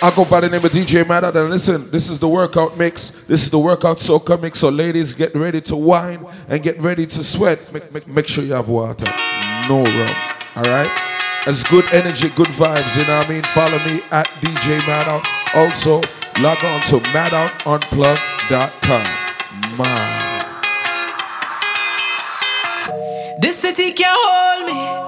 I go by the name of DJ Madad and listen, this is the workout mix. This is the workout soca mix. So ladies, get ready to whine and get ready to sweat. Make, make, make sure you have water. No rum. Alright? As good energy, good vibes, you know what I mean? Follow me at DJ Maddout. Also, log on to madoutunplug.com. My. This city can't hold me.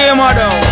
DJ Model.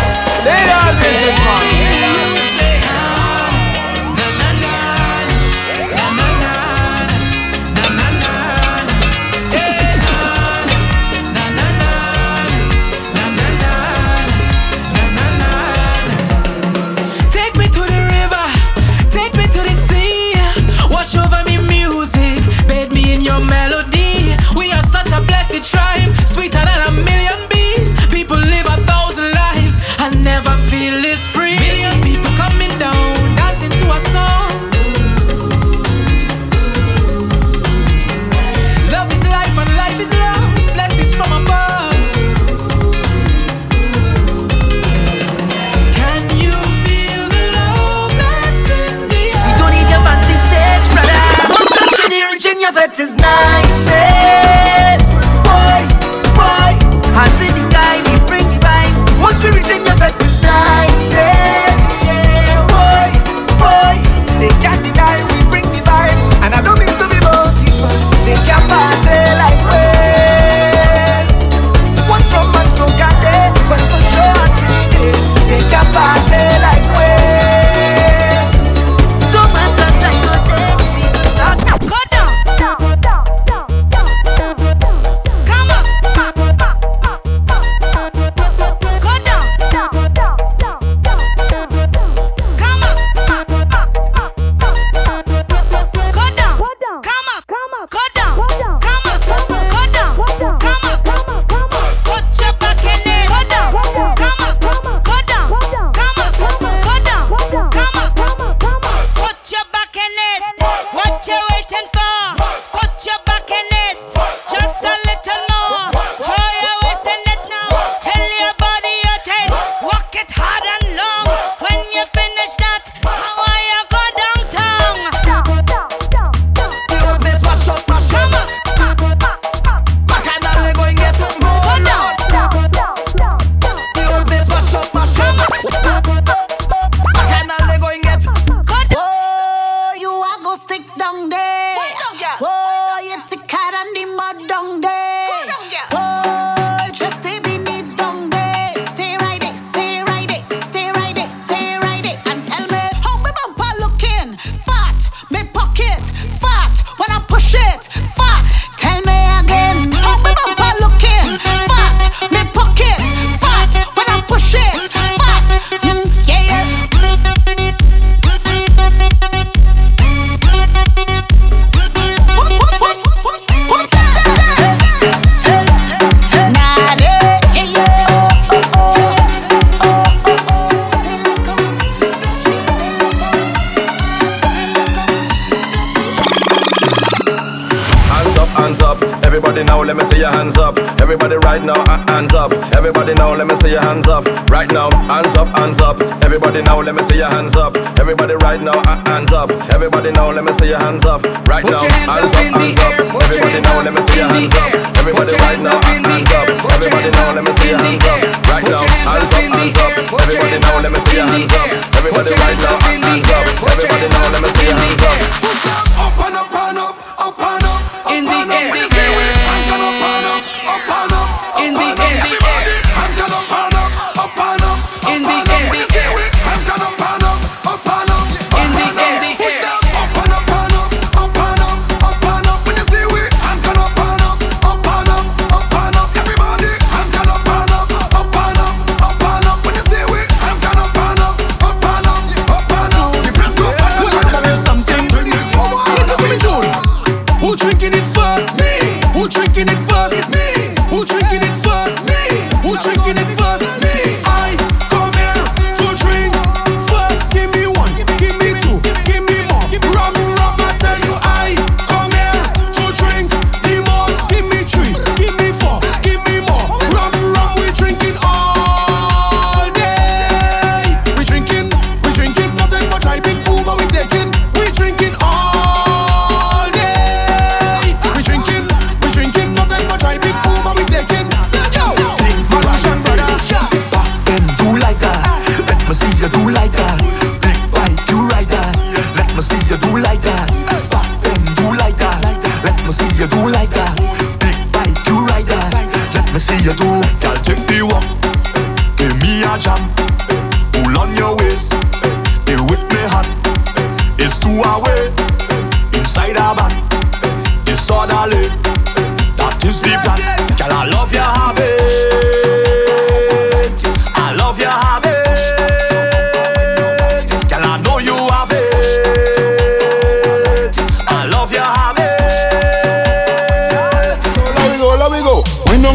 now, hands up, hands up. Everybody now, let me see your hands up. Everybody right now, hands up. Everybody now, let me see your hands up. Right now, hands up, hands up. Everybody now, let me see your hands up. Everybody right now, hands up. Everybody now, let me see your hands up. Right now, hands up, hands up. Everybody now, let me see your hands up. Everybody right now, hands up. Everybody now, let me see your hands up. Push up, up and up and up.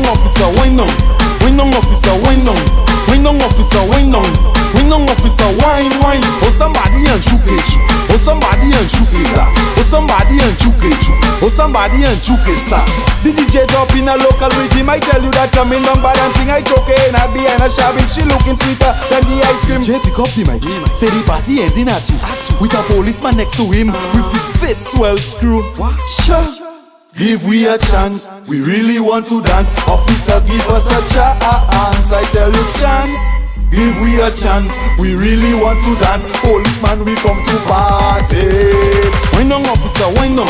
on officer, wine on. Wine on officer, wine on. Wine on officer, wine on. Wine on officer, wine, wine. Oh somebody and shoot it. Oh somebody and shoot it. Oh somebody and shoot it. Oh somebody and shoot it. sir. This DJ drop in a local rhythm. I tell you that coming down Thing I choke and I be and I shoving. She looking sweeter than the ice cream. DJ pick up the mic. Say the party ending at two. With a policeman next to him with his face well screwed. What? Sure. Give we a chance, we really want to dance. Officer, give us a chance. I tell you, chance. Give we a chance, we really want to dance. Policeman, we come to party. Wind on, officer, wind on.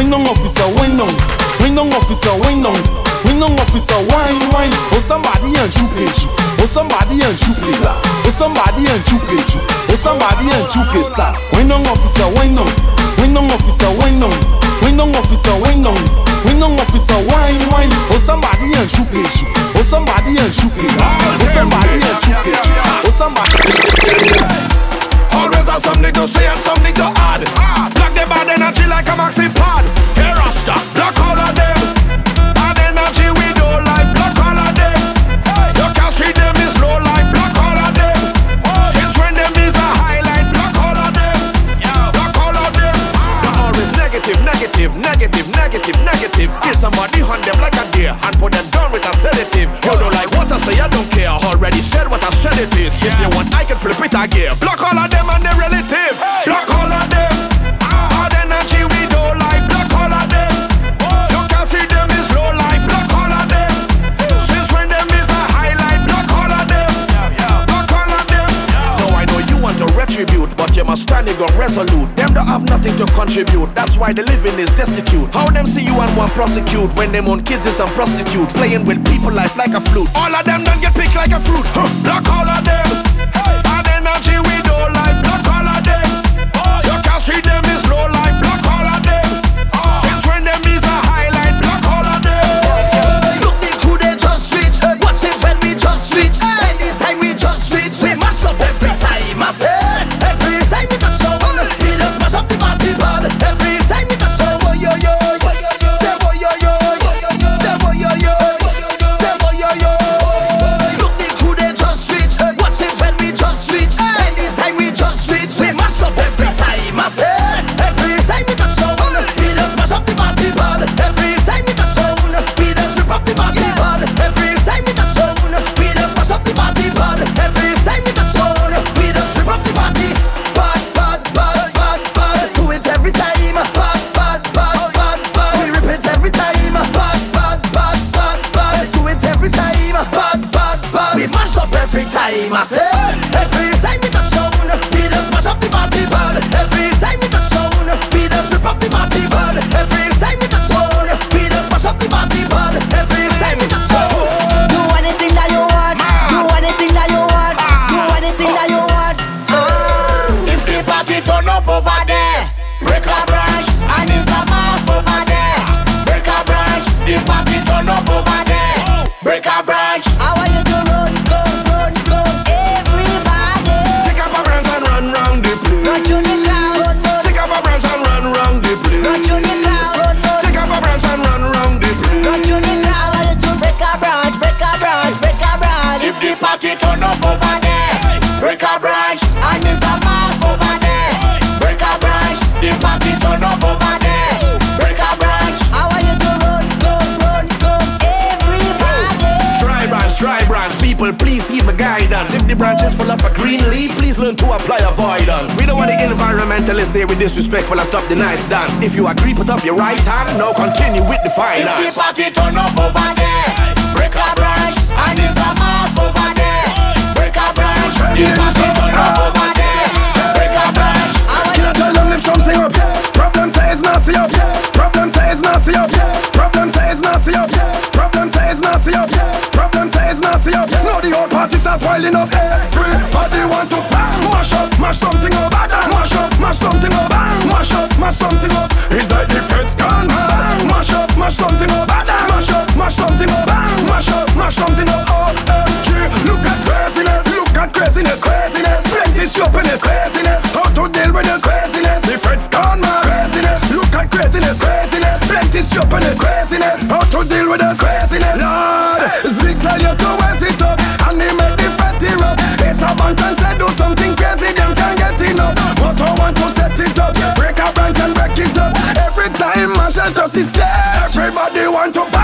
Wind on, officer, wind on. Wind on, officer, wind on. Wind on, officer, wine, wine. Oh, somebody and you page. Oh, somebody and you play. Oh, somebody and you page. Oh, somebody and you play that. Wind on, officer, wind on. Wind on, officer, wind on. Wing on officer, wing on, wing on officer, why, why? Oh somebody and shoot it, oh somebody and shoot it, oh somebody and. is destitute. How them see you and want prosecute when them own kids is some prostitute playing with people life like a flute. All of them done get picked like a fruit. Huh, lock all of them. apply avoidance. We don't want the environmentalists say we disrespectful and stop the nice dance. If you agree, put up your right hand. Now continue with the finance. If the party turn up over there, break a branch, and there's a mass over there. Break a branch, the party turn up over there. Break a branch. I can't tell them if something up. Problem say it's nasty up. Problem say it's nasty up. Problem say it's nasty up. Problem say it's nasty up. Problem say it's nasty up. Now the whole party start piling up. Everybody want to up, mash something up, ah, mash up, mash something up, ah, mash up, mash something up. It's like the feds gone ah, mad. Mash up, mash something up, mash up, mash something up, mash up, mash something up. Oh, OMG, look at craziness, look at craziness, craziness. Plenty stupidness, craziness. How to deal with this craziness? The feds gone mad. Craziness, look at craziness, craziness. Plenty stupidness, craziness. How to deal with this craziness? Lord. Attention to system. Everybody want to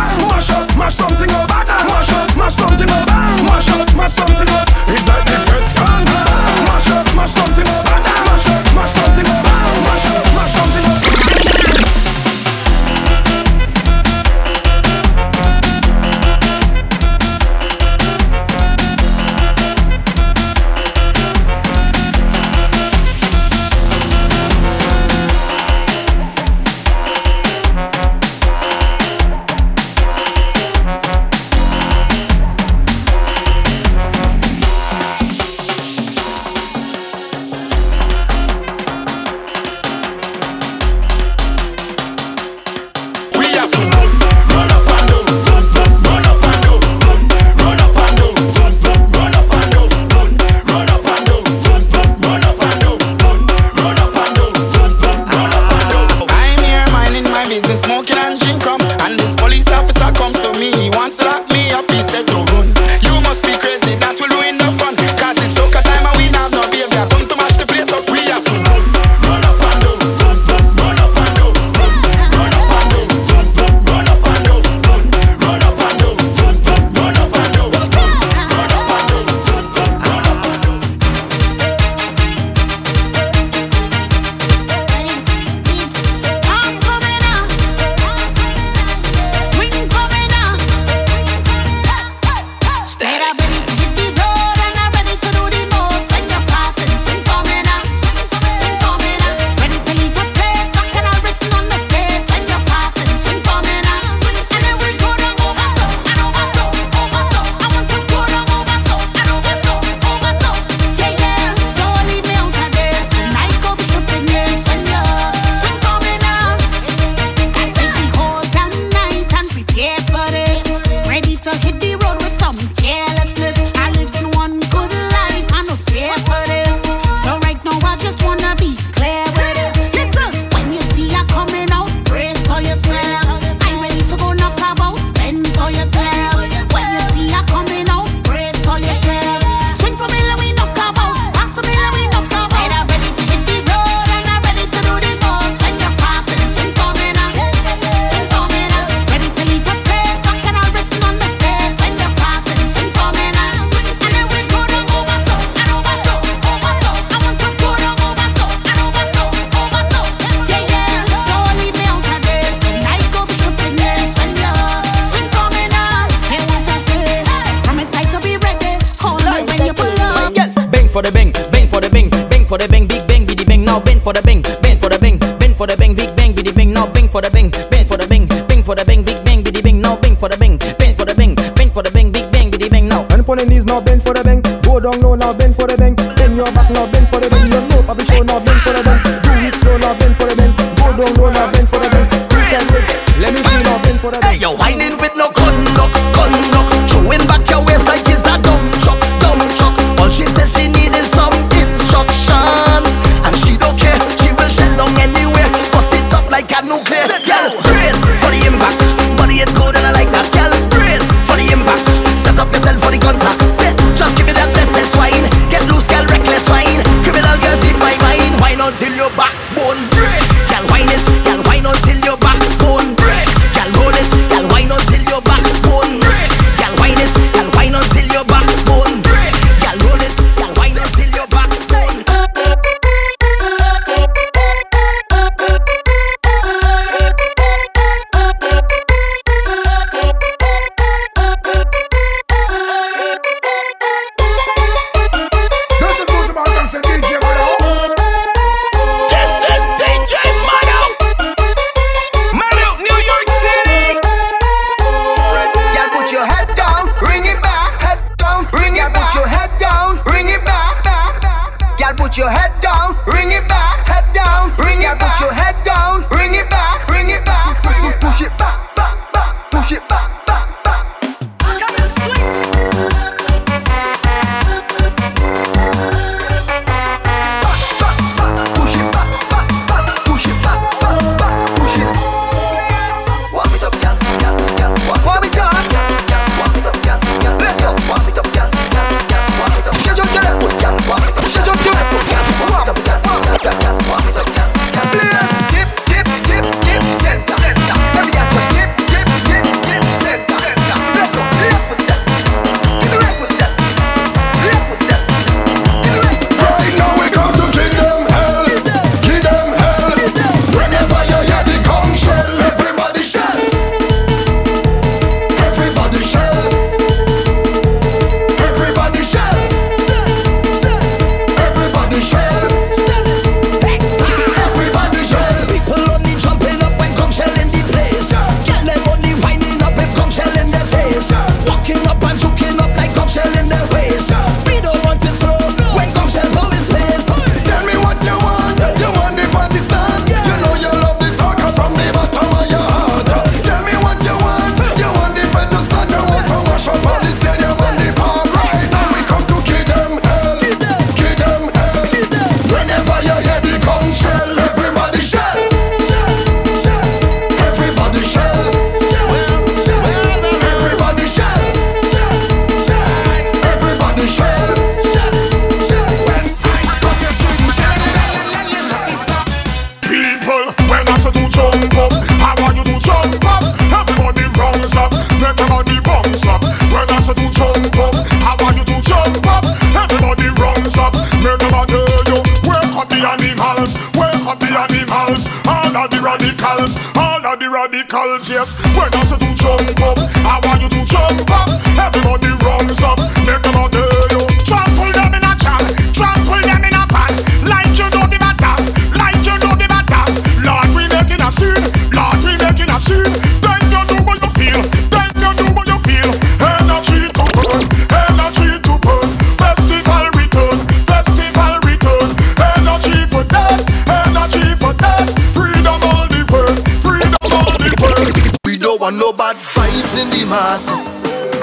no bad vibes in the mass.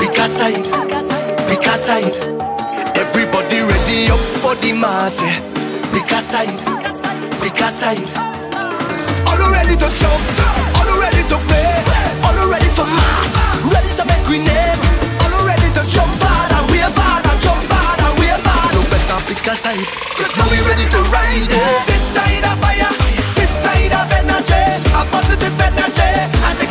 Pick a side, pick a side. Everybody ready up for the mass. Pick a side, pick a side. All ready to jump, all ready to play, all ready for mass, ready to make we name. All ready to jump hard and wave hard and jump hard and wave hard. No better pick a side, cause now we ready to ride it. This side of fire, this side of energy, a positive energy, and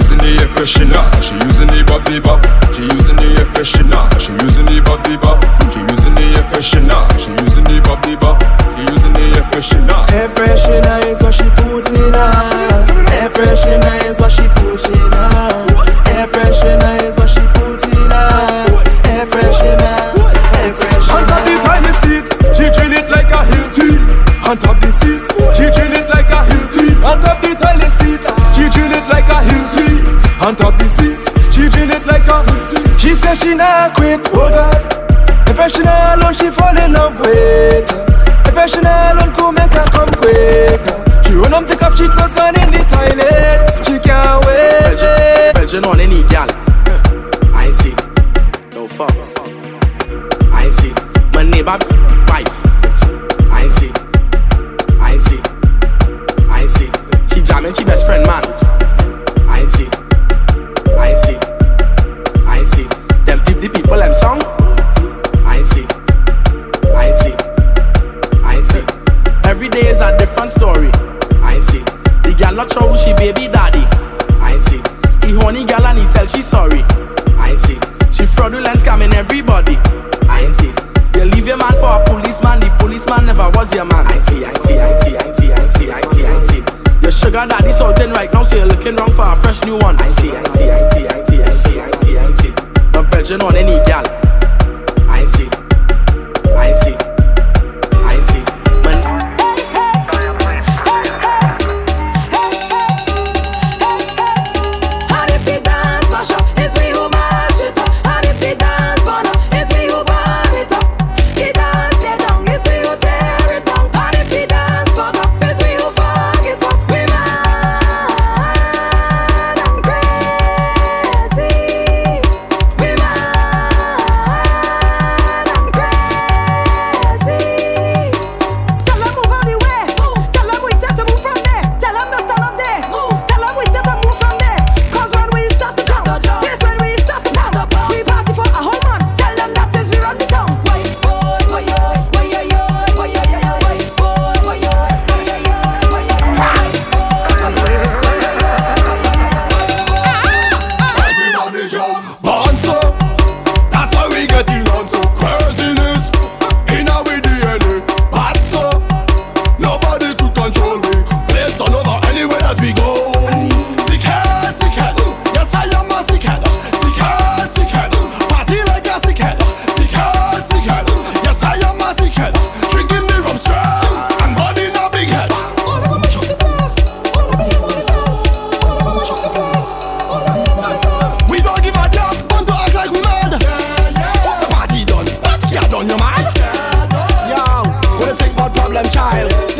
freshener. She using the the bop. She using the air freshener. She using the the bop. She using the air freshener. She using the the bop. She using the air freshener. Air freshener is what she puts in her. Air freshener is what she puts in her. On top the seat, she drill it like a. She says she not quit, oh God. Air freshener alone she fall in love with. Air freshener alone could make her come quick. She run up, take off, she clothes gone in the toilet. She can't wait. Belgian, on any gal. I ain't see. No fucks. I ain't see. My neighbor wife. I ain't see. I see. I see. She jamming she best friend man.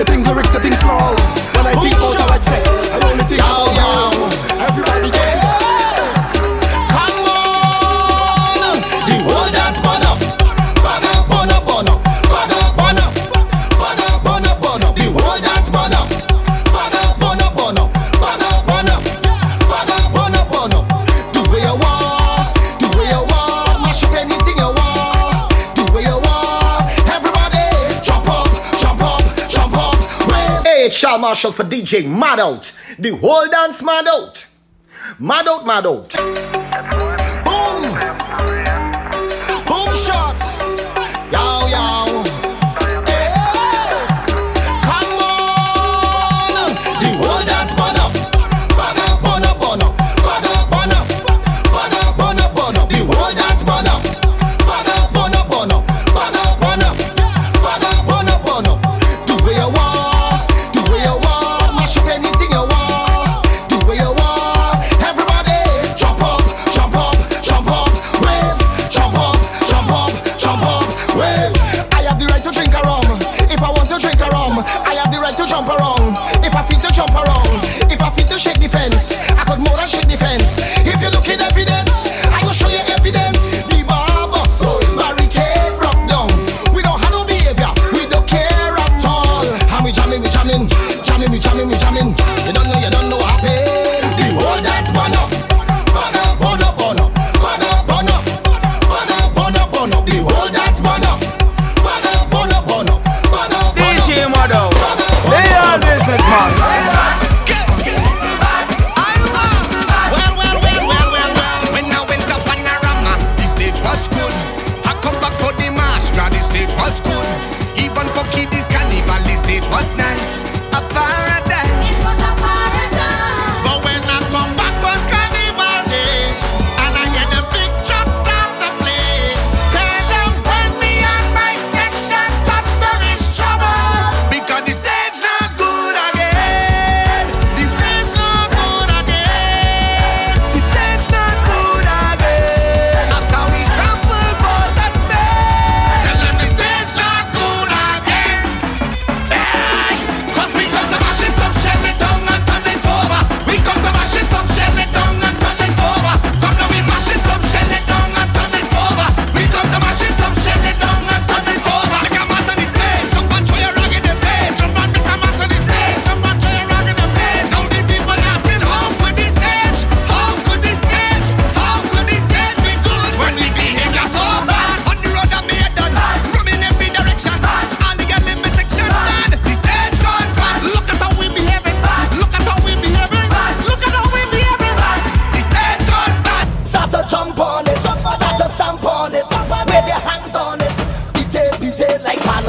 You think lyrics, you think flaws. commercial for DJ Mad Out, the whole dance Mad Out. Mad Out, Mad Out.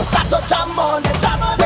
start to jam on it. Jam on it.